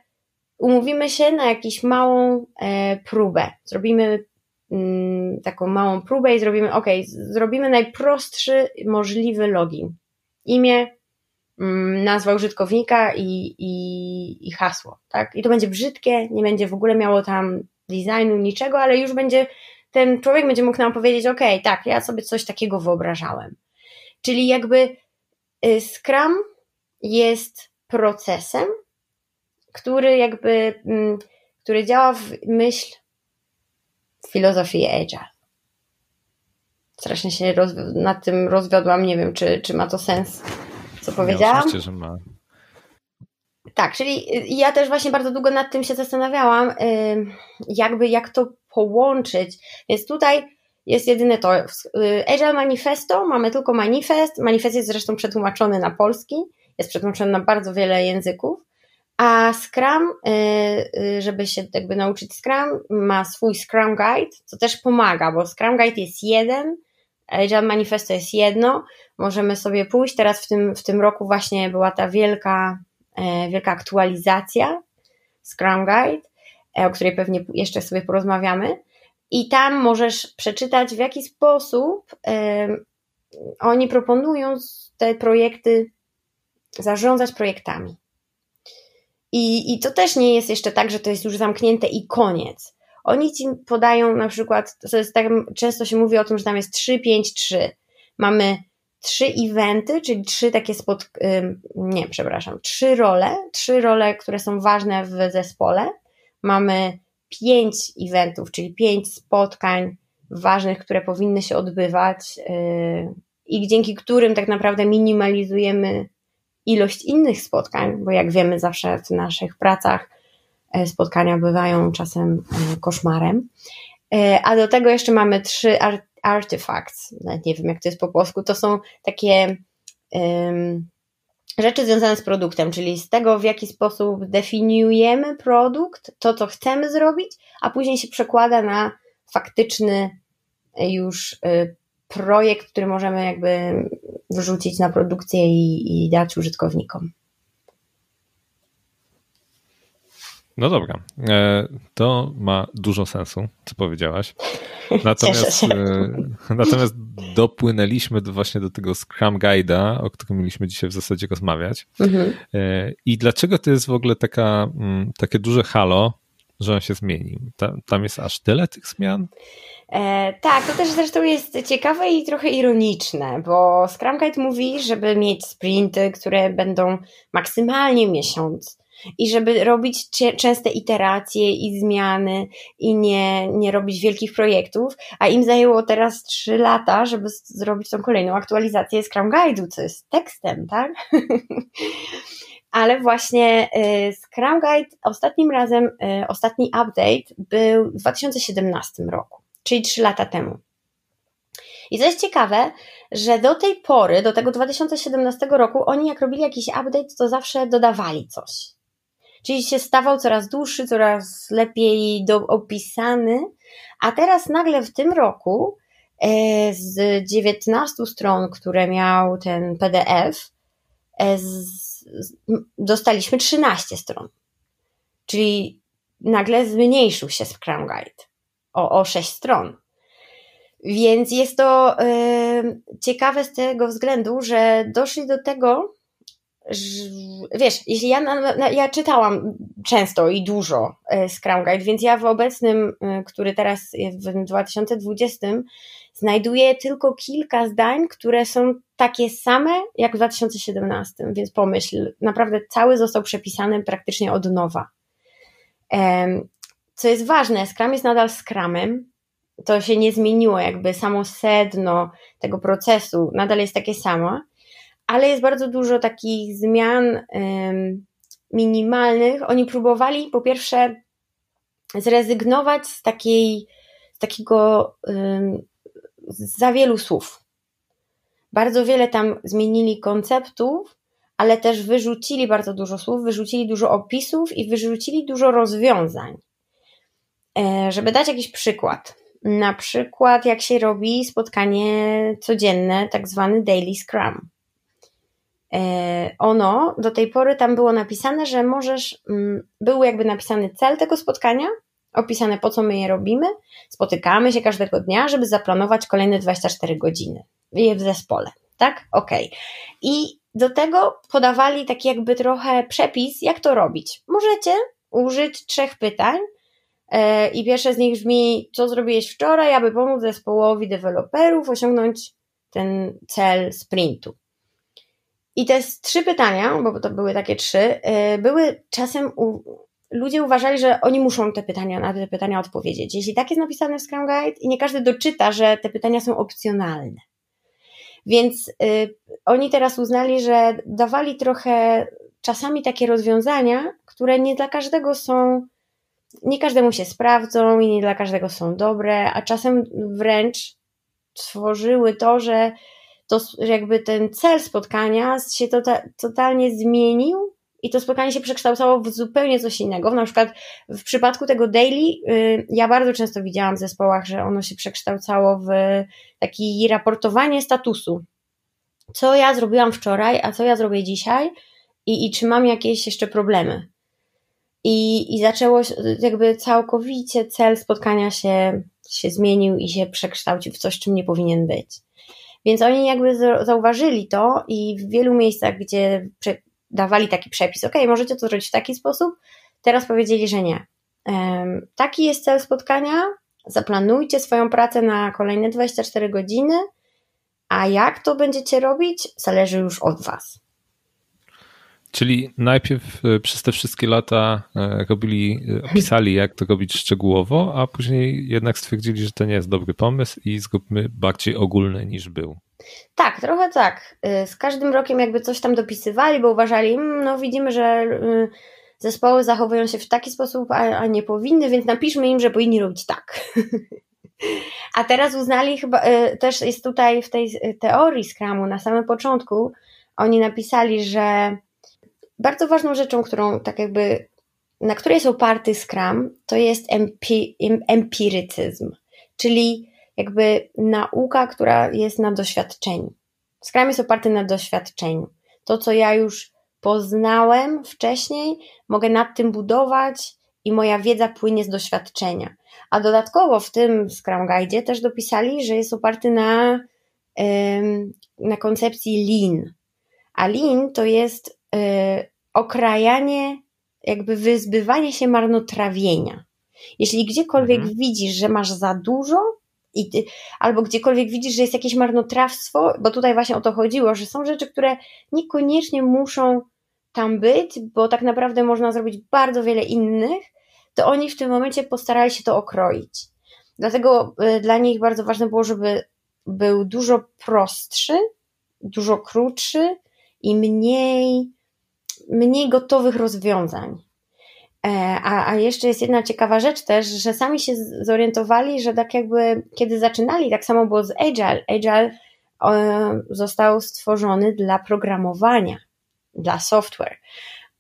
[SPEAKER 2] umówimy się na jakąś małą e, próbę. Zrobimy mm, taką małą próbę i zrobimy, ok, zrobimy najprostszy możliwy login. Imię, nazwa użytkownika i, i, i hasło, tak? I to będzie brzydkie, nie będzie w ogóle miało tam designu, niczego, ale już będzie, ten człowiek będzie mógł nam powiedzieć, ok, tak, ja sobie coś takiego wyobrażałem. Czyli jakby Y, Scrum jest procesem, który jakby, mm, który działa w myśl filozofii Agile. Strasznie się nad tym rozwiodłam, nie wiem, czy, czy ma to sens, co powiedziałam. Ja,
[SPEAKER 1] oczywiście, że ma.
[SPEAKER 2] Tak, czyli ja też właśnie bardzo długo nad tym się zastanawiałam, jakby jak to połączyć. Więc tutaj jest jedyne to. Y, Agile Manifesto, mamy tylko manifest. Manifest jest zresztą przetłumaczony na polski, jest przetłumaczony na bardzo wiele języków. A Scrum, y, y, żeby się jakby nauczyć Scrum, ma swój Scrum Guide, co też pomaga, bo Scrum Guide jest jeden, Agile Manifesto jest jedno. Możemy sobie pójść. Teraz w tym, w tym roku właśnie była ta wielka, e, wielka aktualizacja Scrum Guide, e, o której pewnie jeszcze sobie porozmawiamy. I tam możesz przeczytać, w jaki sposób oni proponują te projekty, zarządzać projektami. I, I to też nie jest jeszcze tak, że to jest już zamknięte i koniec. Oni ci podają na przykład, to jest tak, często się mówi o tym, że tam jest 3, 5, 3. Mamy trzy eventy, czyli trzy takie spot, nie, przepraszam, trzy role, trzy role, które są ważne w zespole. Mamy pięć eventów, czyli pięć spotkań ważnych, które powinny się odbywać yy, i dzięki którym tak naprawdę minimalizujemy ilość innych spotkań, bo jak wiemy, zawsze w naszych pracach spotkania bywają czasem yy, koszmarem. A do tego jeszcze mamy trzy artifacts, nie wiem jak to jest po polsku, to są takie rzeczy związane z produktem, czyli z tego, w jaki sposób definiujemy produkt, to, co chcemy zrobić, a później się przekłada na faktyczny już projekt, który możemy jakby wrzucić na produkcję i, i dać użytkownikom.
[SPEAKER 1] No dobra, e, to ma dużo sensu, co powiedziałaś. *laughs* Natomiast, e, natomiast dopłynęliśmy do, właśnie do tego Scrum Guide'a, o którym mieliśmy dzisiaj w zasadzie rozmawiać. Mhm. E, I dlaczego to jest w ogóle taka, mm, takie duże halo, że on się zmienił? tam jest aż tyle tych zmian?
[SPEAKER 2] E, tak, to też zresztą jest ciekawe i trochę ironiczne, bo Scrum Guide mówi, żeby mieć sprinty, które będą maksymalnie miesiąc i żeby robić częste iteracje i zmiany i nie, nie robić wielkich projektów, a im zajęło teraz trzy lata, żeby zrobić tą kolejną aktualizację Scrum Guide'u, co jest tekstem, tak? *laughs* ale właśnie y, Scrum Guide ostatnim razem, y, ostatni update był w 2017 roku, czyli 3 lata temu. I co jest ciekawe, że do tej pory, do tego 2017 roku, oni jak robili jakiś update, to zawsze dodawali coś. Czyli się stawał coraz dłuższy, coraz lepiej do, opisany, a teraz nagle w tym roku e, z 19 stron, które miał ten PDF, e, z, dostaliśmy 13 stron. Czyli nagle zmniejszył się Scrum Guide o, o 6 stron. Więc jest to y, ciekawe z tego względu, że doszli do tego, wiesz, jeśli ja, ja czytałam często i dużo y, Scrum Guide, więc ja w obecnym, y, który teraz jest w 2020, znajduję tylko kilka zdań, które są takie same jak w 2017, więc pomyśl, naprawdę cały został przepisany praktycznie od nowa. Co jest ważne, Scrum jest nadal Scrumem, to się nie zmieniło, jakby samo sedno tego procesu nadal jest takie samo, ale jest bardzo dużo takich zmian minimalnych. Oni próbowali po pierwsze zrezygnować z takiej, z takiego za wielu słów. Bardzo wiele tam zmienili konceptów, ale też wyrzucili bardzo dużo słów, wyrzucili dużo opisów i wyrzucili dużo rozwiązań. E, żeby dać jakiś przykład, na przykład, jak się robi spotkanie codzienne, tak zwany daily scrum. E, ono do tej pory tam było napisane, że możesz, mm, był jakby napisany cel tego spotkania, opisane po co my je robimy, spotykamy się każdego dnia, żeby zaplanować kolejne 24 godziny w zespole, tak? Ok. I do tego podawali taki jakby trochę przepis, jak to robić. Możecie użyć trzech pytań, E, I pierwsze z nich brzmi, co zrobiłeś wczoraj, aby pomóc zespołowi deweloperów osiągnąć ten cel sprintu. I te trzy pytania, bo to były takie trzy, e, były czasem u, ludzie uważali, że oni muszą te pytania, na te pytania odpowiedzieć. Jeśli tak jest napisane w Scrum Guide i nie każdy doczyta, że te pytania są opcjonalne. Więc y, oni teraz uznali, że dawali trochę czasami takie rozwiązania, które nie dla każdego są nie każdemu się sprawdzą i nie dla każdego są dobre, a czasem wręcz stworzyły to, że to jakby ten cel spotkania się to, tota-, totalnie zmienił i to spotkanie się przekształcało w zupełnie coś innego. Na przykład w przypadku tego daily, y, ja bardzo często widziałam w zespołach, że ono się przekształcało w takie raportowanie statusu. Co ja zrobiłam wczoraj, a co ja zrobię dzisiaj i, i czy mam jakieś jeszcze problemy. I, I zaczęło jakby całkowicie cel spotkania się, się zmienił i się przekształcił w coś, czym nie powinien być. Więc oni jakby zauważyli to i w wielu miejscach, gdzie dawali taki przepis, ok, możecie to zrobić w taki sposób, teraz powiedzieli, że nie. Taki jest cel spotkania, zaplanujcie swoją pracę na kolejne 24 godziny, a jak to będziecie robić, zależy już od Was.
[SPEAKER 1] Czyli najpierw e, przez te wszystkie lata e, robili, e, opisali jak to robić szczegółowo, a później jednak stwierdzili, że to nie jest dobry pomysł i zróbmy bardziej ogólny niż był.
[SPEAKER 2] Tak, trochę tak. Z każdym rokiem jakby coś tam dopisywali, bo uważali, mm, no widzimy, że zespoły zachowują się w taki sposób, a, nie powinny, więc napiszmy im, że powinni robić tak. *laughs* A teraz uznali chyba, też jest tutaj w tej teorii Scrumu na samym początku, oni napisali, że bardzo ważną rzeczą, którą tak jakby, na której jest oparty Scrum, to jest empi empirycyzm, czyli jakby nauka, która jest na doświadczeniu. Scrum jest oparty na doświadczeniu. To, co ja już poznałem wcześniej, mogę nad tym budować i moja wiedza płynie z doświadczenia. A dodatkowo w tym Scrum Guide też dopisali, że jest oparty na, na koncepcji lean. A lean to jest Y, okrajanie, jakby wyzbywanie się marnotrawienia. Jeśli gdziekolwiek mhm. widzisz, że masz za dużo, i albo gdziekolwiek widzisz, że jest jakieś marnotrawstwo, bo tutaj właśnie o to chodziło, że są rzeczy, które niekoniecznie muszą tam być, bo tak naprawdę można zrobić bardzo wiele innych, to oni w tym momencie postarali się to okroić. Dlatego y, dla nich bardzo ważne było, żeby był dużo prostszy, dużo krótszy i mniej mniej gotowych rozwiązań. E, a, a jeszcze jest jedna ciekawa rzecz też, że sami się zorientowali, że tak jakby kiedy zaczynali, tak samo było z Agile. Agile e, został stworzony dla programowania, dla software.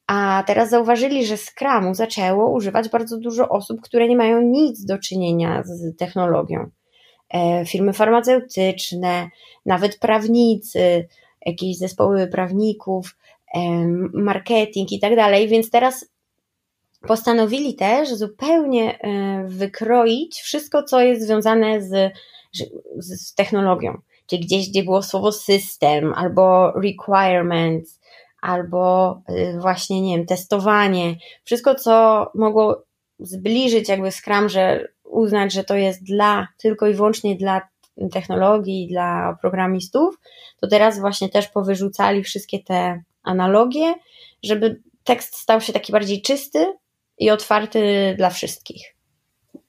[SPEAKER 2] A teraz zauważyli, że Scrumu zaczęło używać bardzo dużo osób, które nie mają nic do czynienia z technologią. E, firmy farmaceutyczne, nawet prawnicy, jakieś zespoły prawników, marketing i tak dalej, więc teraz postanowili też zupełnie e, wykroić wszystko, co jest związane z, z technologią. Czyli gdzieś, gdzie było słowo system, albo requirements, albo e, właśnie, nie wiem, testowanie. Wszystko, co mogło zbliżyć jakby Scrum, że uznać, że to jest dla, tylko i wyłącznie dla technologii, dla programistów, to teraz właśnie też powyrzucali wszystkie te analogie, żeby tekst stał się taki bardziej czysty i otwarty dla wszystkich.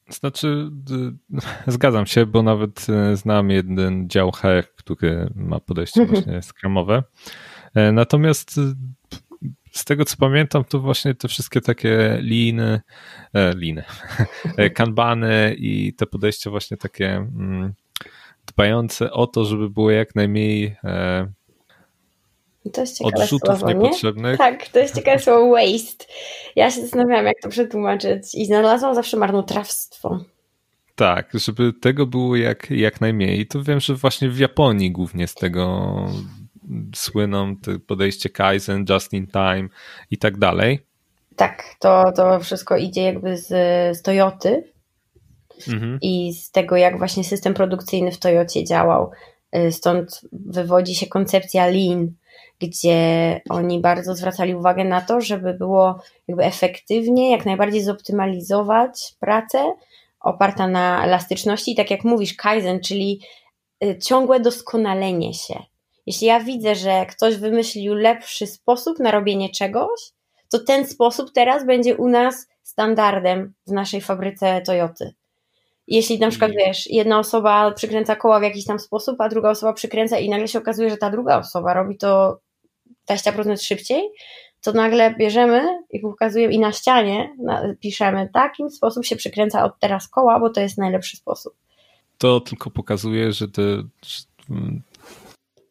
[SPEAKER 1] Znaczy, *laughs* zgadzam się, bo nawet e, znam jeden dział HR, który ma podejście mhm. właśnie skramowe. E, natomiast e, z tego co pamiętam, to właśnie te wszystkie takie liny, liny, *laughs* kanbany i te podejście właśnie takie mm, dbające o to, żeby było jak najmniej
[SPEAKER 2] to jest ciekawe
[SPEAKER 1] Odrzutów
[SPEAKER 2] słowo,
[SPEAKER 1] niepotrzebnych.
[SPEAKER 2] Nie? Tak, to jest ciekawe *laughs* słowo waste. Ja się zastanawiałam, jak to przetłumaczyć i znalazłam zawsze marnotrawstwo.
[SPEAKER 1] Tak, żeby tego było jak, jak najmniej. To wiem, że właśnie w Japonii głównie z tego słyną te podejście Kaizen, Just in Time i tak dalej.
[SPEAKER 2] Tak, to, to wszystko idzie jakby z, z Toyoty mhm. i z tego, jak właśnie system produkcyjny w Toyocie działał. Y, stąd wywodzi się koncepcja lean, gdzie oni bardzo zwracali uwagę na to, żeby było jakby efektywnie, jak najbardziej zoptymalizować pracę oparta na elastyczności i tak jak mówisz, Kaizen, czyli y, ciągłe doskonalenie się. Jeśli ja widzę, że ktoś wymyślił lepszy sposób na robienie czegoś, to ten sposób teraz będzie u nas standardem w naszej fabryce Toyoty. Jeśli na przykład, wiesz, jedna osoba przykręca koła w jakiś tam sposób, a druga osoba przykręca i nagle się okazuje, że ta druga osoba robi to 20% szybciej, to nagle bierzemy i pokazujemy i na ścianie piszemy, takim sposób się przykręca od teraz koła, bo to jest najlepszy sposób.
[SPEAKER 1] To tylko pokazuje, że te,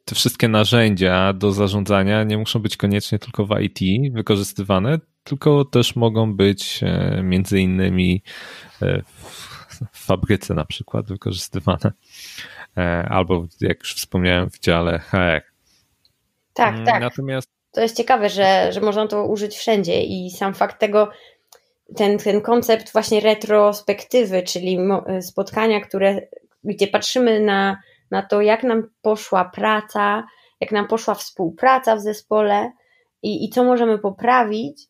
[SPEAKER 1] te wszystkie narzędzia do zarządzania nie muszą być koniecznie tylko w IT wykorzystywane, tylko też mogą być e, między innymi e, w fabryce na przykład wykorzystywane, e, albo jak już wspomniałem w dziale HR.
[SPEAKER 2] Tak, mm, tak. Natomiast... To jest ciekawe, że, że można to użyć wszędzie i sam fakt tego, ten, ten koncept właśnie retrospektywy, czyli spotkania, które, gdzie patrzymy na, na to, jak nam poszła praca, jak nam poszła współpraca w zespole i, i co możemy poprawić,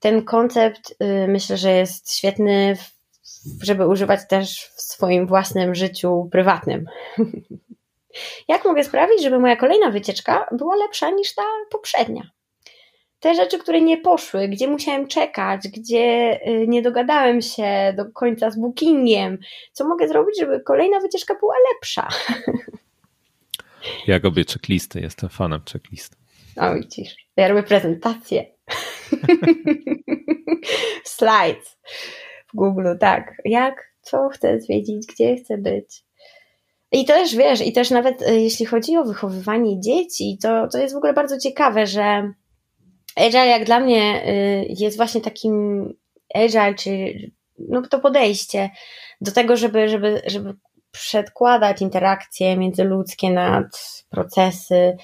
[SPEAKER 2] ten koncept y, myślę, że jest świetny, żeby używać też w swoim własnym życiu prywatnym. *laughs* Jak mogę sprawić, żeby moja kolejna wycieczka była lepsza niż ta poprzednia? Te rzeczy, które nie poszły, gdzie musiałem czekać, gdzie y, nie dogadałem się do końca z bookingiem, co mogę zrobić, żeby kolejna wycieczka była lepsza?
[SPEAKER 1] Ja robię checklisty, jestem fanem checklist.
[SPEAKER 2] No widzisz, ja robię prezentację. *laughs* Slides w Google, tak. Jak, co chcę zwiedzić, gdzie chcę być. I też wiesz, i też nawet e, jeśli chodzi o wychowywanie dzieci, to, to jest w ogóle bardzo ciekawe, że agile jak dla mnie e, jest właśnie takim agile, czy no to podejście do tego, żeby, żeby, żeby przedkładać interakcje międzyludzkie nad procesy.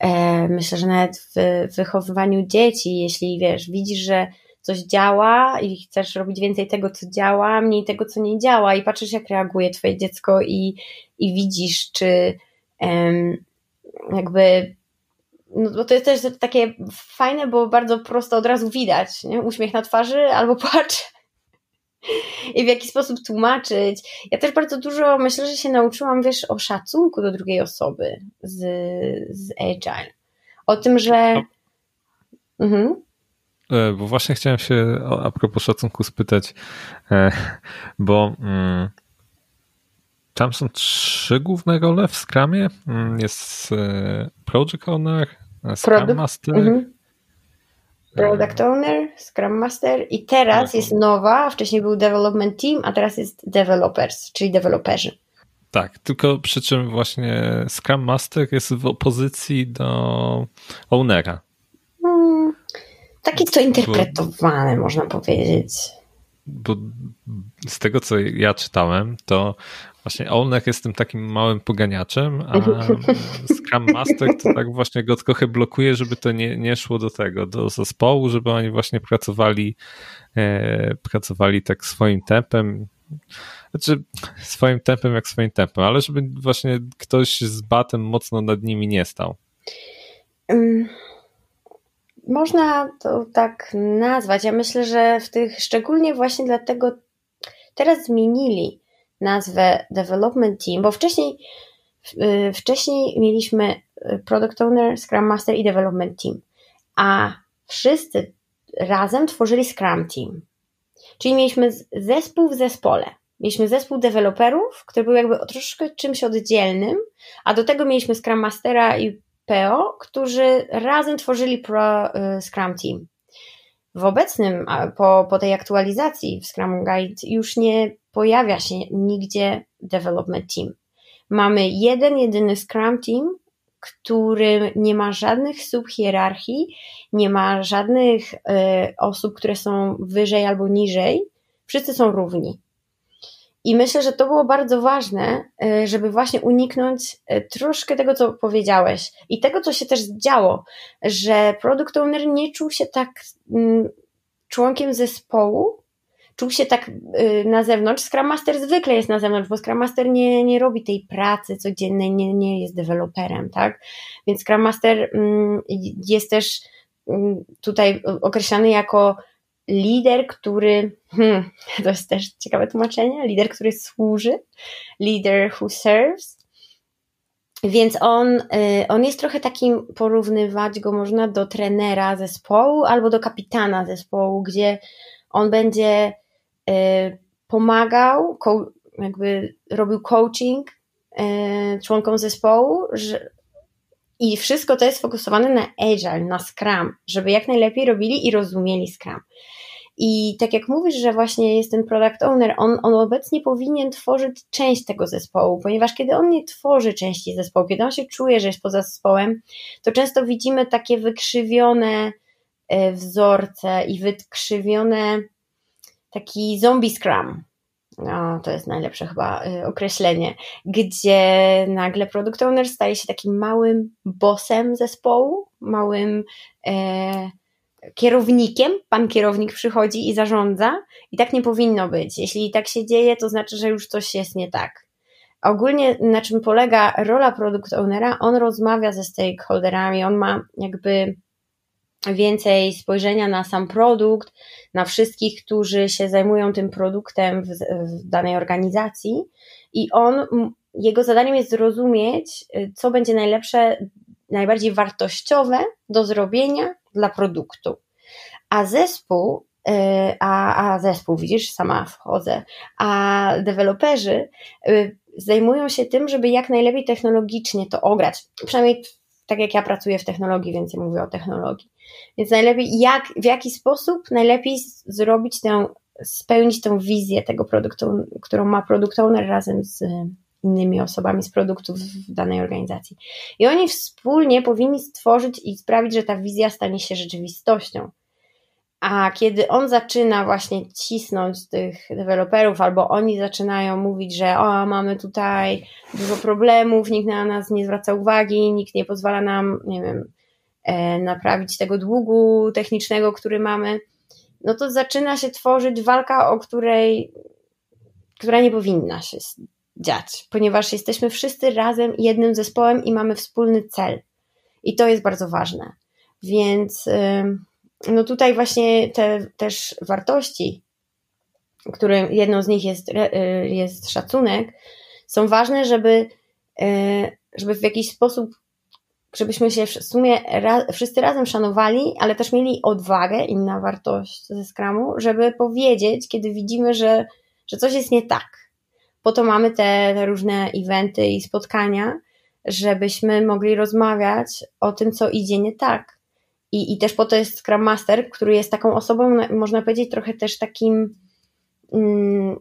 [SPEAKER 2] E, myślę, że nawet w wychowywaniu dzieci, jeśli wiesz, widzisz, że coś działa i chcesz robić więcej tego, co działa, mniej tego, co nie działa i patrzysz, jak reaguje twoje dziecko i, i widzisz, czy jakby no bo to jest też takie fajne, bo bardzo prosto od razu widać, nie? uśmiech na twarzy albo *laughs* płacz i w jaki sposób tłumaczyć. Ja też bardzo dużo myślę, że się nauczyłam, wiesz, o szacunku do drugiej osoby z, z Agile. O tym, że... No.
[SPEAKER 1] Mhm. E, bo właśnie chciałem się a propos szacunku spytać, e, bo mm, tam są trzy główne role w Scrumie. Mm, jest e, Project Owner, Scrum Master mhm.
[SPEAKER 2] Product Owner, Scrum Master i teraz jest nowa, wcześniej był Development Team, a teraz jest Developers, czyli deweloperzy.
[SPEAKER 1] Tak, tylko przy czym właśnie Scrum Master jest w opozycji do Ownera.
[SPEAKER 2] Takie to interpretowane, bo, można powiedzieć.
[SPEAKER 1] Bo z tego, co ja czytałem, to Właśnie Olnek jest tym takim małym poganiaczem, a *laughs* Scrum Master to tak właśnie go trochę blokuje, żeby to nie, nie szło do tego, do zespołu, żeby oni właśnie pracowali, e, pracowali tak swoim tempem. Znaczy, swoim tempem jak swoim tempem, ale żeby właśnie ktoś z batem mocno nad nimi nie stał.
[SPEAKER 2] Można to tak nazwać. Ja myślę, że w tych, szczególnie właśnie dlatego teraz zmienili nazwę Development Team, bo wcześniej, y, wcześniej mieliśmy y, Product Owner, Scrum Master i Development Team, a wszyscy razem tworzyli Scrum Team. Czyli mieliśmy zespół w zespole. Mieliśmy zespół deweloperów, który był jakby troszkę czymś oddzielnym, a do tego mieliśmy Scrum Mastera i PO, którzy razem tworzyli Pro y, Scrum Team. W obecnym, po, po tej aktualizacji w Scrum Guide już nie pojawia się nigdzie development team. Mamy jeden, jedyny Scrum Team, który nie ma żadnych subhierarchii, nie ma żadnych y, osób, które są wyżej albo niżej. Wszyscy są równi. I myślę, że to było bardzo ważne, y, żeby właśnie uniknąć y, troszkę tego, co powiedziałeś i tego, co się też działo, że product owner nie czuł się tak mm, członkiem zespołu, czuł się tak y, na zewnątrz. Scrum Master zwykle jest na zewnątrz, bo Scrum Master nie, nie robi tej pracy codziennej, nie, nie jest deweloperem, tak? Więc Scrum Master mm, jest też mm, tutaj określany jako lider, który, hmm, to jest też ciekawe tłumaczenie, lider, który służy, leader who serves. Więc on, y, on jest trochę takim, porównywać go można do trenera zespołu albo do kapitana zespołu, gdzie on będzie Y, pomagał, jakby robił coaching y, członkom zespołu, że, i wszystko to jest sfokusowane na Agile, na Scrum, żeby jak najlepiej robili i rozumieli Scrum. I tak jak mówisz, że właśnie jest ten product owner, on, on obecnie powinien tworzyć część tego zespołu, ponieważ kiedy on nie tworzy części zespołu, kiedy on się czuje, że jest poza zespołem, to często widzimy takie wykrzywione y, wzorce i wykrzywione taki zombie scrum. No, to jest najlepsze chyba y, określenie, gdzie nagle product owner staje się takim małym bossem zespołu, małym e, kierownikiem. Pan kierownik przychodzi i zarządza, i tak nie powinno być. Jeśli tak się dzieje, to znaczy, że już coś jest nie tak. Ogólnie na czym polega rola product ownera? On rozmawia ze stakeholderami, on ma jakby więcej spojrzenia na sam produkt, na wszystkich, którzy się zajmują tym produktem w, w danej organizacji i on, jego zadaniem jest zrozumieć, y, co będzie najlepsze, najbardziej wartościowe do zrobienia dla produktu. A zespół, y, a, a zespół, widzisz, sama wchodzę, a deweloperzy y, zajmują się tym, żeby jak najlepiej technologicznie to ograć. Przynajmniej tak jak ja pracuję w technologii, więc ja mówię o technologii. Więc najlepiej, jak, w jaki sposób najlepiej zrobić tę, spełnić tę wizję tego produktu, którą ma produkt owner razem z innymi osobami z produktów w danej organizacji. I oni wspólnie powinni stworzyć i sprawić, że ta wizja stanie się rzeczywistością. A kiedy on zaczyna właśnie cisnąć tych deweloperów, albo oni zaczynają mówić, że o, mamy tutaj dużo problemów, nikt na nas nie zwraca uwagi, nikt nie pozwala nam, nie wiem, e, naprawić tego długu technicznego, który mamy, no to zaczyna się tworzyć walka, o której, która nie powinna się dziać, ponieważ jesteśmy wszyscy razem jednym zespołem i mamy wspólny cel. I to jest bardzo ważne. Więc. No tutaj właśnie te też wartości, które jedną z nich jest, y, jest szacunek, są ważne, żeby, y, żeby w jakiś sposób, żebyśmy się w sumie wszyscy razem szanowali, ale też mieli odwagę, inna wartość ze skramu, żeby powiedzieć, kiedy widzimy, że, że coś jest nie tak. Po to mamy te, te różne eventy i spotkania, żebyśmy mogli rozmawiać o tym, co idzie nie tak. I, I też po to jest Scrum Master, który jest taką osobą, można powiedzieć, trochę też takim mm,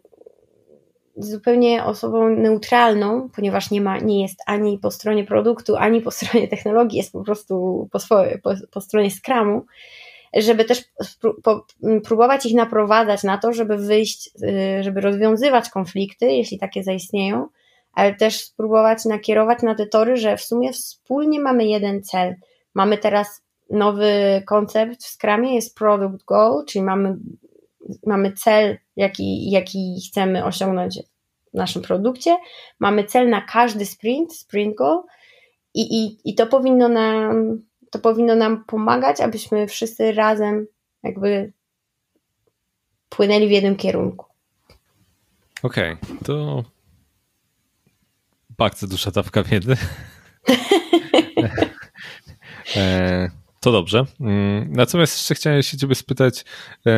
[SPEAKER 2] zupełnie osobą neutralną, ponieważ nie, ma, nie jest ani po stronie produktu, ani po stronie technologii, jest po prostu po, swoje, po, po stronie Scrumu, żeby też próbować ich naprowadzać na to, żeby wyjść, y, żeby rozwiązywać konflikty, jeśli takie zaistnieją, ale też spróbować nakierować na te tory, że w sumie wspólnie mamy jeden cel. Mamy teraz nowy koncept w Scrumie, jest Product Goal, czyli mamy, mamy cel, jaki, jaki chcemy osiągnąć w naszym produkcie. Mamy cel na każdy sprint, sprint goal i, i, i to powinno nam to powinno nam pomagać, abyśmy wszyscy razem jakby płynęli w jednym kierunku.
[SPEAKER 1] Okej, okay, to bardzo duża dawka wiedzy. *laughs* e, to dobrze. Mm, natomiast jeszcze chciałem się ciebie spytać, e,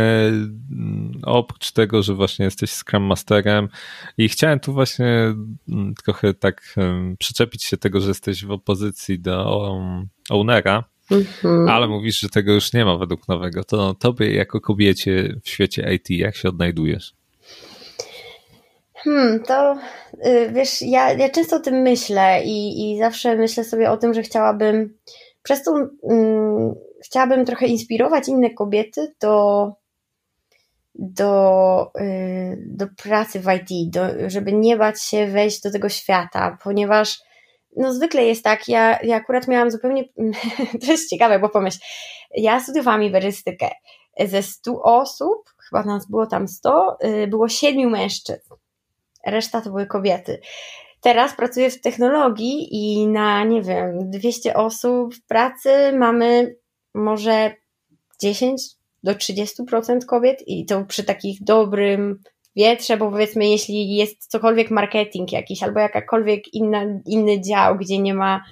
[SPEAKER 1] oprócz tego, że właśnie jesteś Scrum Masterem i chciałem tu właśnie mm, trochę tak przyczepić się tego, że jesteś w opozycji do ownera, mhm. ale mówisz, że tego już nie ma według nowego. To tobie jako kobiecie w świecie IT, jak się odnajdujesz?
[SPEAKER 2] Hmm, to y, wiesz, ja, ja często o tym myślę i, i zawsze myślę sobie o tym, że chciałabym przez to um, chciałabym trochę inspirować inne kobiety do, do, y, do pracy w IT, do, żeby nie bać się wejść do tego świata, ponieważ no zwykle jest tak, ja, ja akurat miałam zupełnie, *laughs* to jest ciekawe, bo pomyśl, ja studiowałam iberystykę, ze 100 osób, chyba nas było tam 100, y, było 7 mężczyzn, reszta to były kobiety. Teraz pracuję w technologii i na, nie wiem, 200 osób w pracy mamy może 10 do 30% kobiet i to przy takich dobrym wietrze, bo powiedzmy, jeśli jest cokolwiek marketing jakiś albo jakakolwiek inna, inny dział, gdzie nie ma,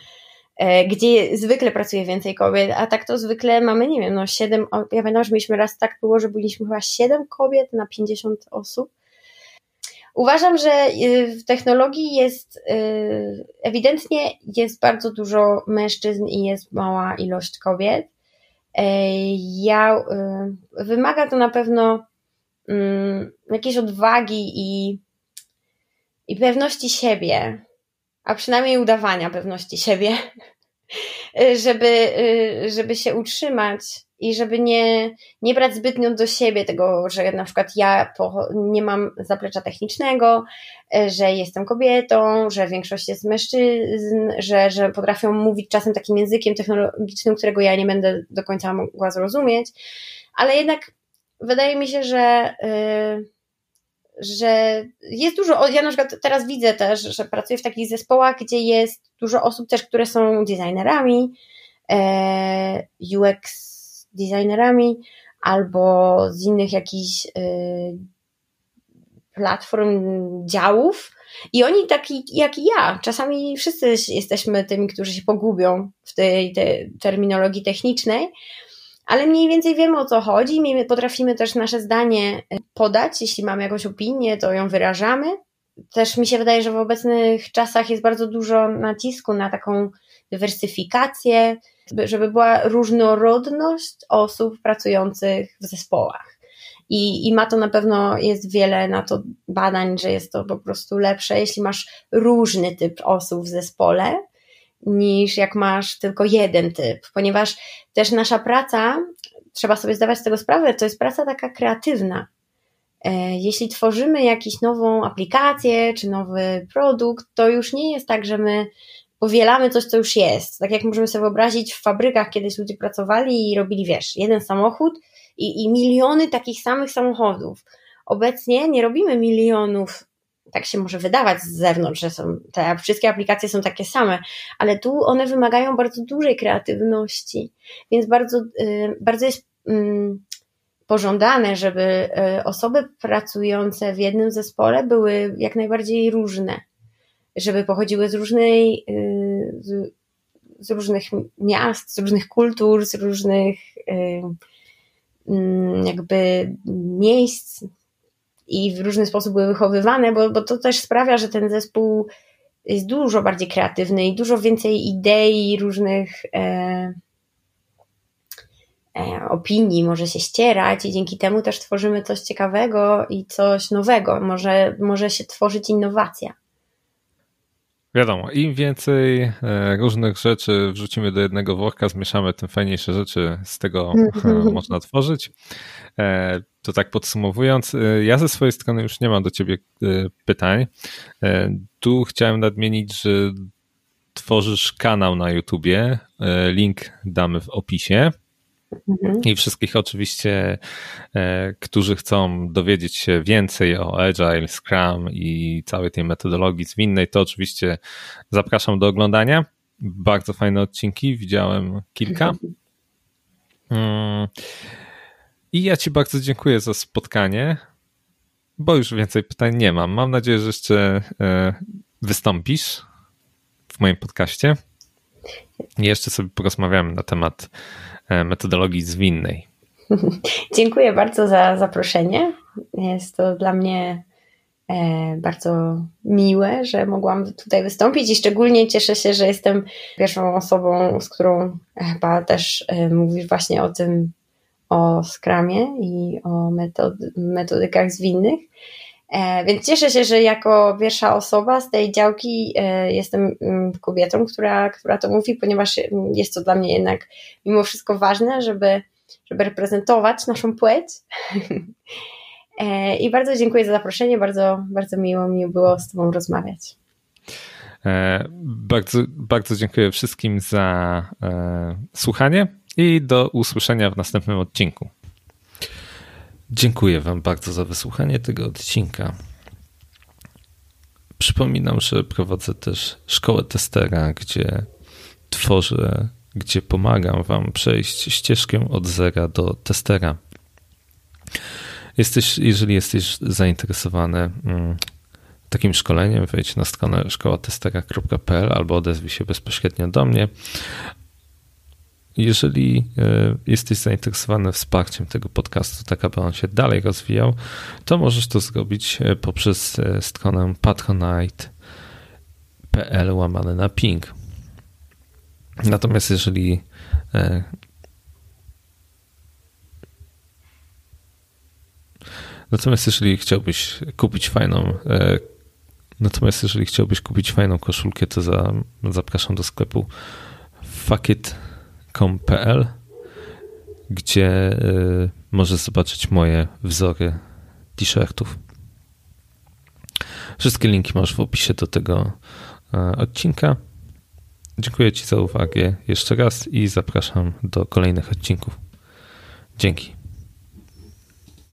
[SPEAKER 2] e, gdzie zwykle pracuje więcej kobiet, a tak to zwykle mamy, nie wiem, no 7, ja pamiętam, że mieliśmy raz tak było, że byliśmy chyba 7 kobiet na 50 osób. Uważam, że y, w technologii jest y, ewidentnie jest bardzo dużo mężczyzn i jest mała ilość kobiet. E, ja y, wymaga to na pewno um, jakiejś odwagi i, i pewności siebie, a przynajmniej udawania pewności siebie, *laughs* żeby, żeby się utrzymać i żeby nie, nie brać zbytnio do siebie tego, że na przykład ja nie mam zaplecza technicznego, że jestem kobietą, że większość jest mężczyzn, że, że potrafią mówić czasem takim językiem technologicznym, którego ja nie będę do końca mogła zrozumieć, ale jednak wydaje mi się, że, yy, że jest dużo, ja na przykład teraz widzę też, że pracuję w takich zespołach, gdzie jest dużo osób też, które są designerami, yy, UX designerami, albo z innych jakichś yy, platform, działów. I oni taki jak i ja, czasami wszyscy jesteśmy tymi, którzy się pogubią w tej, tej terminologii technicznej, ale mniej więcej wiemy o co chodzi, my potrafimy też nasze zdanie e, podać, jeśli mamy jakąś opinię, to ją wyrażamy. Też mi się wydaje, że w obecnych czasach jest bardzo dużo nacisku na taką dywersyfikację, żeby była różnorodność osób pracujących w zespołach. I, I ma to na pewno, jest wiele na to badań, że jest to po prostu lepsze, jeśli masz różny typ osób w zespole, niż jak masz tylko jeden typ, ponieważ też nasza praca, trzeba sobie zdawać z tego sprawę, to jest praca taka kreatywna. E, jeśli tworzymy jakąś nową aplikację czy nowy produkt, to już nie jest tak, że my powielamy coś, co już jest. Tak jak możemy sobie wyobrazić, w fabrykach kiedyś ludzie pracowali i robili, wiesz, jeden samochód i, i miliony takich samych samochodów. Obecnie nie robimy milionów tak się może wydawać z zewnątrz, że są, te wszystkie aplikacje są takie same, ale tu one wymagają bardzo dużej kreatywności, więc bardzo, y, bardzo jest mm, pożądane, żeby y, osoby pracujące w jednym zespole były jak najbardziej różne, żeby pochodziły z różnej, y, z, z różnych miast, z różnych kultur, z różnych mm, jakby miejsc, i w różny sposób były wychowywane, bo, bo to też sprawia, że ten zespół jest dużo bardziej kreatywny i dużo więcej idei różnych e, opinii może się ścierać i dzięki temu też tworzymy coś ciekawego i coś nowego. Może, może się tworzyć innowacja.
[SPEAKER 1] Wiadomo, im więcej e, różnych rzeczy wrzucimy do jednego worka, zmieszamy, tym fajniejsze rzeczy z tego mhm. *laughs* można tworzyć. E, to tak podsumowując, e, ja ze swojej strony już nie mam do ciebie pytań. Tu chciałem nadmienić, że tworzysz kanał na YouTubie. Link damy w opisie. Mhm. I wszystkich oczywiście, e, którzy chcą dowiedzieć się więcej o Agile, Scrum i całej tej metodologii zwinnej, to oczywiście zapraszam do oglądania. Bardzo fajne odcinki, widziałem kilka. Mm. I ja Ci bardzo dziękuję za spotkanie, bo już więcej pytań nie mam. Mam nadzieję, że jeszcze e, wystąpisz w moim podcaście. I jeszcze sobie porozmawiamy na temat metodologii zwinnej. *laughs*
[SPEAKER 2] Dziękuję bardzo za zaproszenie. Jest to dla mnie e, bardzo miłe, że mogłam tutaj wystąpić i szczególnie cieszę się, że jestem pierwszą osobą, z którą chyba też e, mówisz właśnie o tym, o skramie i o metod, metodykach zwinnych. E, więc cieszę się, że jako pierwsza osoba z tej działki e, jestem mm, kobietą, która, która to mówi, ponieważ mm, jest to dla mnie jednak mimo wszystko ważne, żeby, żeby reprezentować naszą płeć. *laughs* E, I bardzo dziękuję za zaproszenie, bardzo, bardzo miło mi było z Tobą rozmawiać.
[SPEAKER 1] Bardzo, bardzo dziękuję wszystkim za słuchanie i do usłyszenia w następnym odcinku. Dziękuję Wam bardzo za wysłuchanie tego odcinka. Przypominam, że prowadzę też szkołę testera, gdzie tworzę, gdzie pomagam Wam przejść ścieżkę od zera do testera. Jesteś, jeżeli jesteś zainteresowany mm, takim szkoleniem, wejdź na stronę szkołatestera.pl albo odezwij się bezpośrednio do mnie. Jeżeli e, jesteś zainteresowany wsparciem tego podcastu, tak aby on się dalej rozwijał, to możesz to zrobić e, poprzez e, stronę patronite.pl łamane na ping. Natomiast jeżeli Natomiast jeżeli chciałbyś kupić fajną Natomiast jeżeli chciałbyś kupić fajną koszulkę, to za, zapraszam do sklepu Fuckit gdzie y, możesz zobaczyć moje wzory t-shirtów. Wszystkie linki masz w opisie do tego y, odcinka. Dziękuję Ci za uwagę jeszcze raz i zapraszam do kolejnych odcinków. Dzięki.